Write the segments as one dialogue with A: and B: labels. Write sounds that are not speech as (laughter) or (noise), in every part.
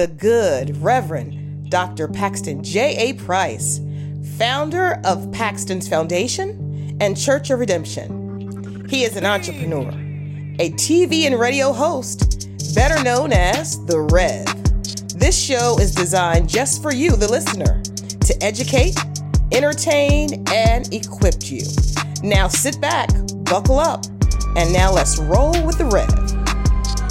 A: the good Reverend Dr. Paxton J.A. Price, founder of Paxton's Foundation and Church of Redemption. He is an entrepreneur, a TV and radio host, better known as The Rev. This show is designed just for you, the listener, to educate, entertain, and equip you. Now sit back, buckle up, and now let's roll with the Rev.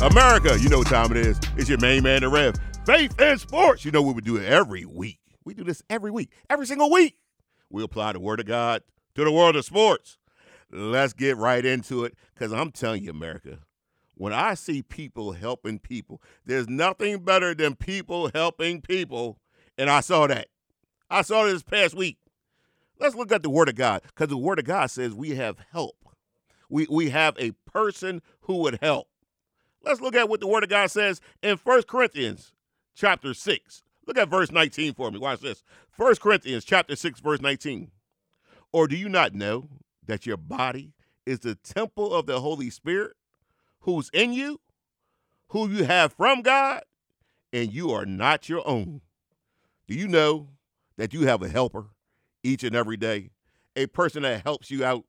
B: America, you know what time it is. It's your main man, the Rev. Faith and sports. You know we would do it every week. We do this every week, every single week. We apply the word of God to the world of sports. Let's get right into it because I'm telling you, America, when I see people helping people, there's nothing better than people helping people. And I saw that. I saw this past week. Let's look at the Word of God because the Word of God says we have help. We, we have a person who would help. Let's look at what the Word of God says in 1 Corinthians chapter 6. Look at verse 19 for me. Watch this. 1 Corinthians chapter 6, verse 19. Or do you not know that your body is the temple of the Holy Spirit who's in you, who you have from God, and you are not your own? Do you know that you have a helper each and every day? A person that helps you out,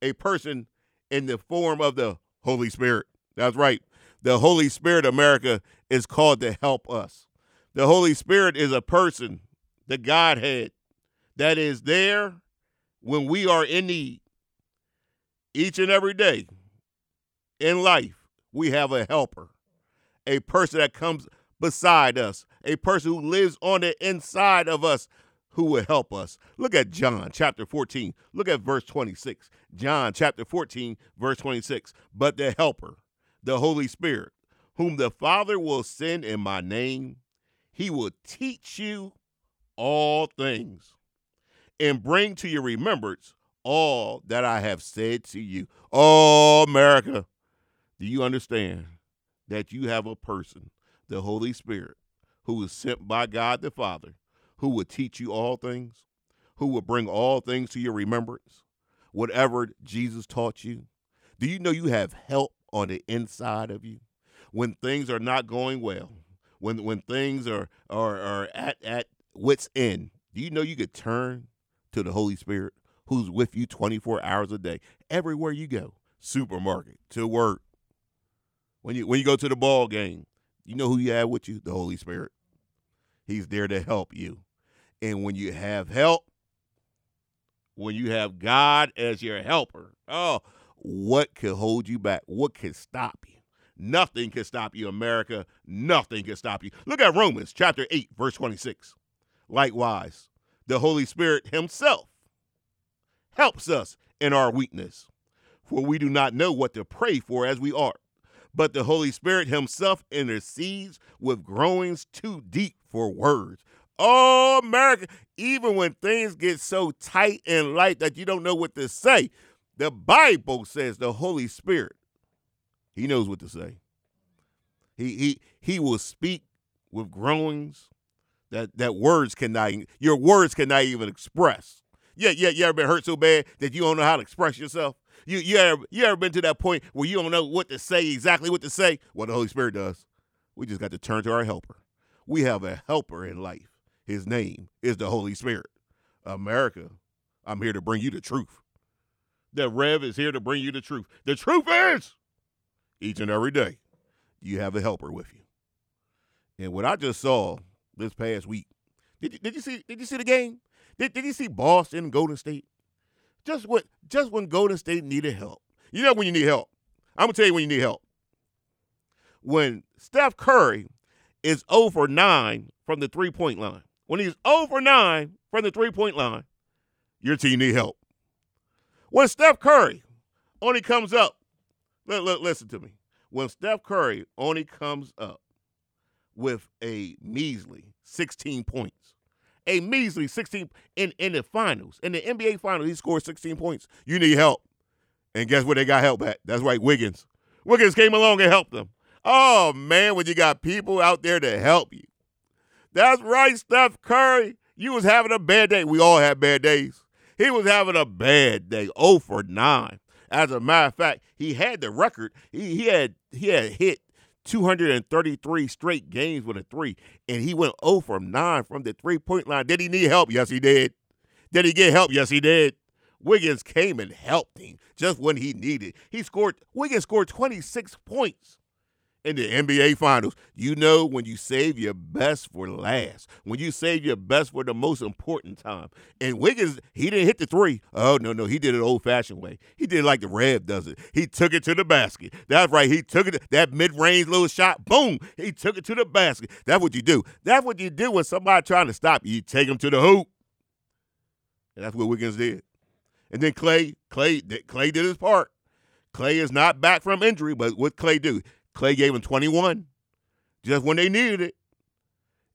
B: a person in the form of the Holy Spirit. That's right. The Holy Spirit, America, is called to help us. The Holy Spirit is a person, the Godhead, that is there when we are in need. Each and every day in life, we have a helper, a person that comes beside us, a person who lives on the inside of us who will help us. Look at John chapter 14. Look at verse 26. John chapter 14, verse 26. But the helper, the Holy Spirit, whom the Father will send in my name, he will teach you all things and bring to your remembrance all that I have said to you. Oh, America, do you understand that you have a person, the Holy Spirit, who is sent by God the Father, who will teach you all things, who will bring all things to your remembrance, whatever Jesus taught you? Do you know you have help on the inside of you when things are not going well? When when things are are, are at at wits end, do you know you could turn to the Holy Spirit who's with you 24 hours a day everywhere you go, supermarket, to work. When you when you go to the ball game, you know who you have with you? The Holy Spirit. He's there to help you. And when you have help, when you have God as your helper, oh, what could hold you back? What can stop you? Nothing can stop you, America. Nothing can stop you. Look at Romans chapter 8, verse 26. Likewise, the Holy Spirit Himself helps us in our weakness, for we do not know what to pray for as we ought. But the Holy Spirit Himself intercedes with groanings too deep for words. Oh, America, even when things get so tight and light that you don't know what to say, the Bible says the Holy Spirit, He knows what to say. He he he will speak with groanings that that words cannot your words cannot even express. Yeah, yeah, you ever been hurt so bad that you don't know how to express yourself? You you ever you ever been to that point where you don't know what to say, exactly what to say? What the Holy Spirit does. We just got to turn to our helper. We have a helper in life. His name is the Holy Spirit. America, I'm here to bring you the truth. The Rev is here to bring you the truth. The truth is, each and every day, you have a helper with you. And what I just saw this past week, did you, did you see? Did you see the game? Did, did you see Boston Golden State? Just what? Just when Golden State needed help. You know when you need help. I'm gonna tell you when you need help. When Steph Curry is over nine from the three point line, when he's over nine from the three point line, your team need help. When Steph Curry only comes up, look, look, listen to me. When Steph Curry only comes up with a measly 16 points, a measly 16 in, in the finals, in the NBA finals, he scored 16 points. You need help. And guess where they got help at? That's right, Wiggins. Wiggins came along and helped them. Oh, man, when you got people out there to help you. That's right, Steph Curry. You was having a bad day. We all have bad days. He was having a bad day, 0 for 9. As a matter of fact, he had the record. He, he had he had hit 233 straight games with a three, and he went 0 from 9 from the three point line. Did he need help? Yes, he did. Did he get help? Yes, he did. Wiggins came and helped him just when he needed. He scored. Wiggins scored 26 points in the NBA Finals. You know when you save your best for last, when you save your best for the most important time. And Wiggins, he didn't hit the three. Oh no, no, he did it old fashioned way. He did it like the Rev does it. He took it to the basket. That's right. He took it that mid range little shot. Boom. He took it to the basket. That's what you do. That's what you do when somebody trying to stop you. You take him to the hoop. And that's what Wiggins did. And then Clay, Clay, Clay did his part. Clay is not back from injury, but what Clay do? Clay gave him 21 just when they needed it.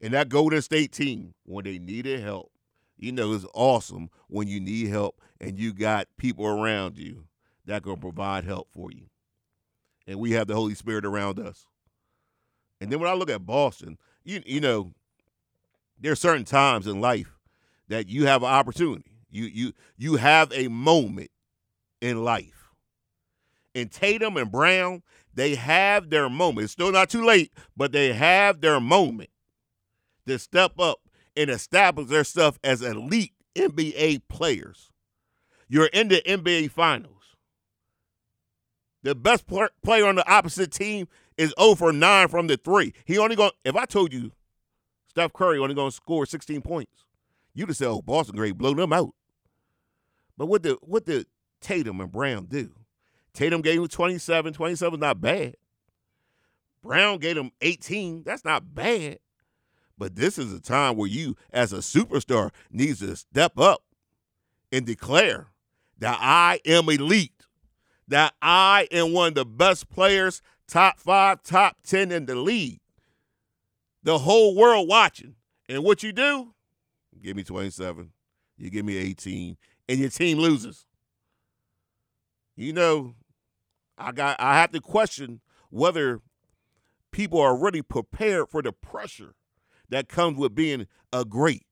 B: And that Golden State team, when they needed help, you know, it's awesome when you need help and you got people around you that to provide help for you. And we have the Holy Spirit around us. And then when I look at Boston, you you know, there are certain times in life that you have an opportunity. You you you have a moment in life. And Tatum and Brown, they have their moment. It's still not too late, but they have their moment to step up and establish their stuff as elite NBA players. You're in the NBA Finals. The best player on the opposite team is 0 for 9 from the three. He only going if I told you Steph Curry only going to score 16 points, you'd have said, "Oh, Boston great, blow them out." But what did what did Tatum and Brown do? Tatum gave him 27. 27 is not bad. Brown gave him 18. That's not bad. But this is a time where you, as a superstar, needs to step up and declare that I am elite, that I am one of the best players, top five, top 10 in the league. The whole world watching. And what you do, give me 27, you give me 18, and your team loses. You know, I got I have to question whether people are really prepared for the pressure that comes with being a great.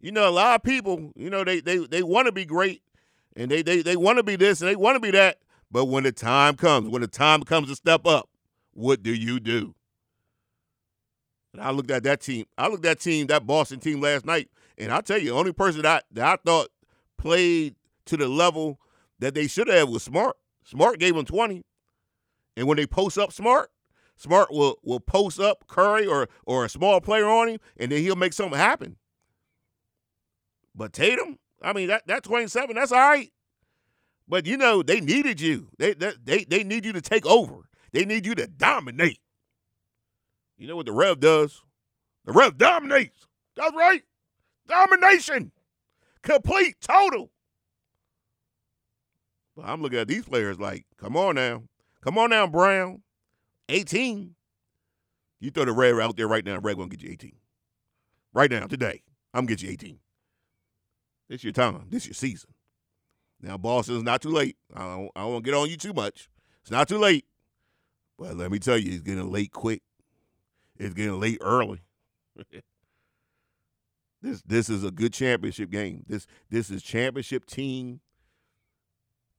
B: You know, a lot of people, you know, they they they want to be great and they they they want to be this and they want to be that, but when the time comes, when the time comes to step up, what do you do? And I looked at that team. I looked at that team, that Boston team last night, and I'll tell you, the only person that, that I thought played to the level that they should have was Smart. Smart gave him 20. And when they post up Smart, Smart will will post up Curry or or a small player on him, and then he'll make something happen. But Tatum, I mean that that 27, that's all right. But you know, they needed you. They they they need you to take over. They need you to dominate. You know what the Rev does? The Rev dominates. That's right. Domination. Complete, total. But I'm looking at these players like, come on now. Come on now, Brown. 18. You throw the Rev out there right now, Rev gonna get you 18. Right now, today. I'm gonna get you 18. This your time. This your season. Now, Boston's not too late. I don't, I don't get on you too much. It's not too late. But let me tell you, it's getting late quick. It's getting late early. (laughs) This this is a good championship game. This this is championship team,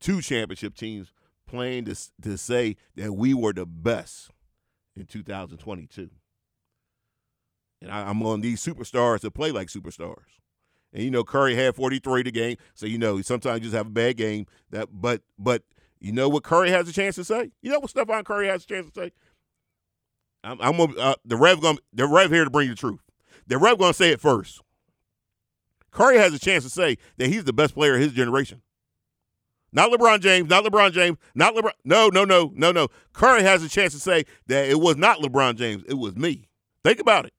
B: two championship teams playing to to say that we were the best in 2022. And I, am on these superstars to play like superstars. And you know, Curry had 43 the game, so you know sometimes you just have a bad game. That, but but you know what Curry has a chance to say. You know what Stephen Curry has a chance to say. I'm, I'm gonna, uh, the Rev gonna, the Rev here to bring the truth. The Rev gonna say it first. Curry has a chance to say that he's the best player of his generation. Not LeBron James, not LeBron James, not LeBron. No, no, no, no, no. Curry has a chance to say that it was not LeBron James, it was me. Think about it.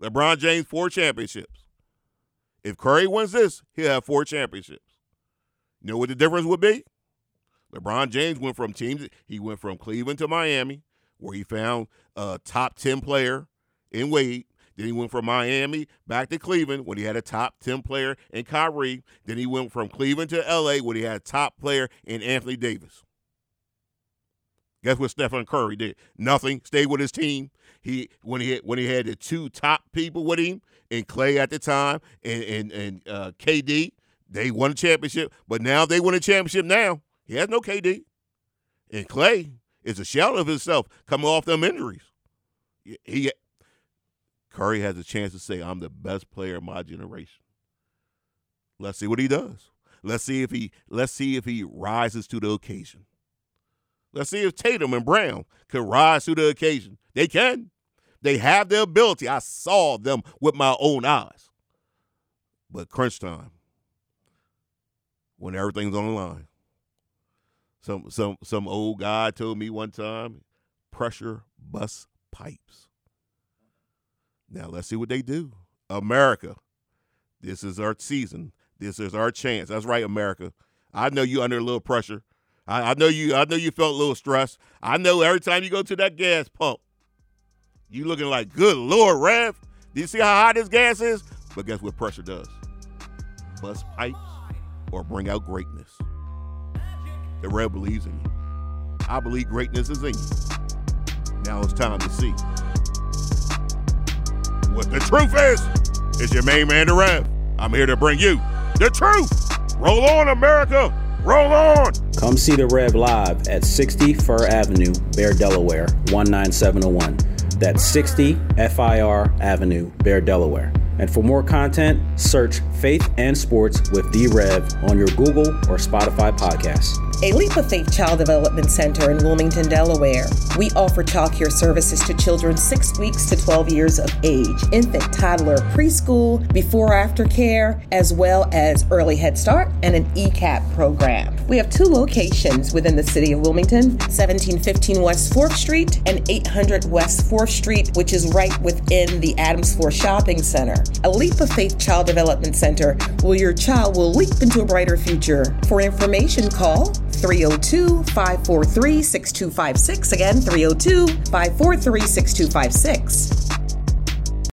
B: LeBron James, four championships. If Curry wins this, he'll have four championships. You know what the difference would be? LeBron James went from teams, he went from Cleveland to Miami, where he found a top 10 player in Wade. Then he went from Miami back to Cleveland when he had a top 10 player in Kyrie. Then he went from Cleveland to LA when he had a top player in Anthony Davis. Guess what Stephen Curry did? Nothing. Stayed with his team. He when he had, when he had the two top people with him, and Clay at the time, and and and uh, KD, they won a championship. But now they win a championship. Now he has no KD, and Clay is a shell of himself coming off them injuries. He Curry has a chance to say, "I'm the best player of my generation." Let's see what he does. Let's see if he let's see if he rises to the occasion. Let's see if Tatum and Brown can rise to the occasion. They can. They have the ability. I saw them with my own eyes. But crunch time, when everything's on the line. Some some some old guy told me one time, pressure bust pipes. Now let's see what they do. America, this is our season. This is our chance. That's right, America. I know you under a little pressure. I, I know you. I know you felt a little stress. I know every time you go to that gas pump, you looking like, good Lord, Rev. Do you see how hot this gas is? But guess what pressure does? Bust pipes or bring out greatness. The Rev believes in you. I believe greatness is in you. Now it's time to see what the truth is. It's your main man, the Rev. I'm here to bring you the truth. Roll on, America. Roll on.
C: Come see the Rev live at 60 Fir Avenue, Bear, Delaware, 19701. That's 60 FIR Avenue, Bear, Delaware. And for more content, search Faith and Sports with D Rev on your Google or Spotify podcasts.
A: A Leap of Faith Child Development Center in Wilmington, Delaware. We offer child care services to children 6 weeks to 12 years of age, infant, toddler, preschool, before after care, as well as early Head Start and an ECAP program. We have two locations within the city of Wilmington 1715 West 4th Street and 800 West 4th Street, which is right within the Adams Four Shopping Center. A Leap of Faith Child Development Center where your child will leap into a brighter future. For information, call 302 543 6256. Again, 302 543 6256.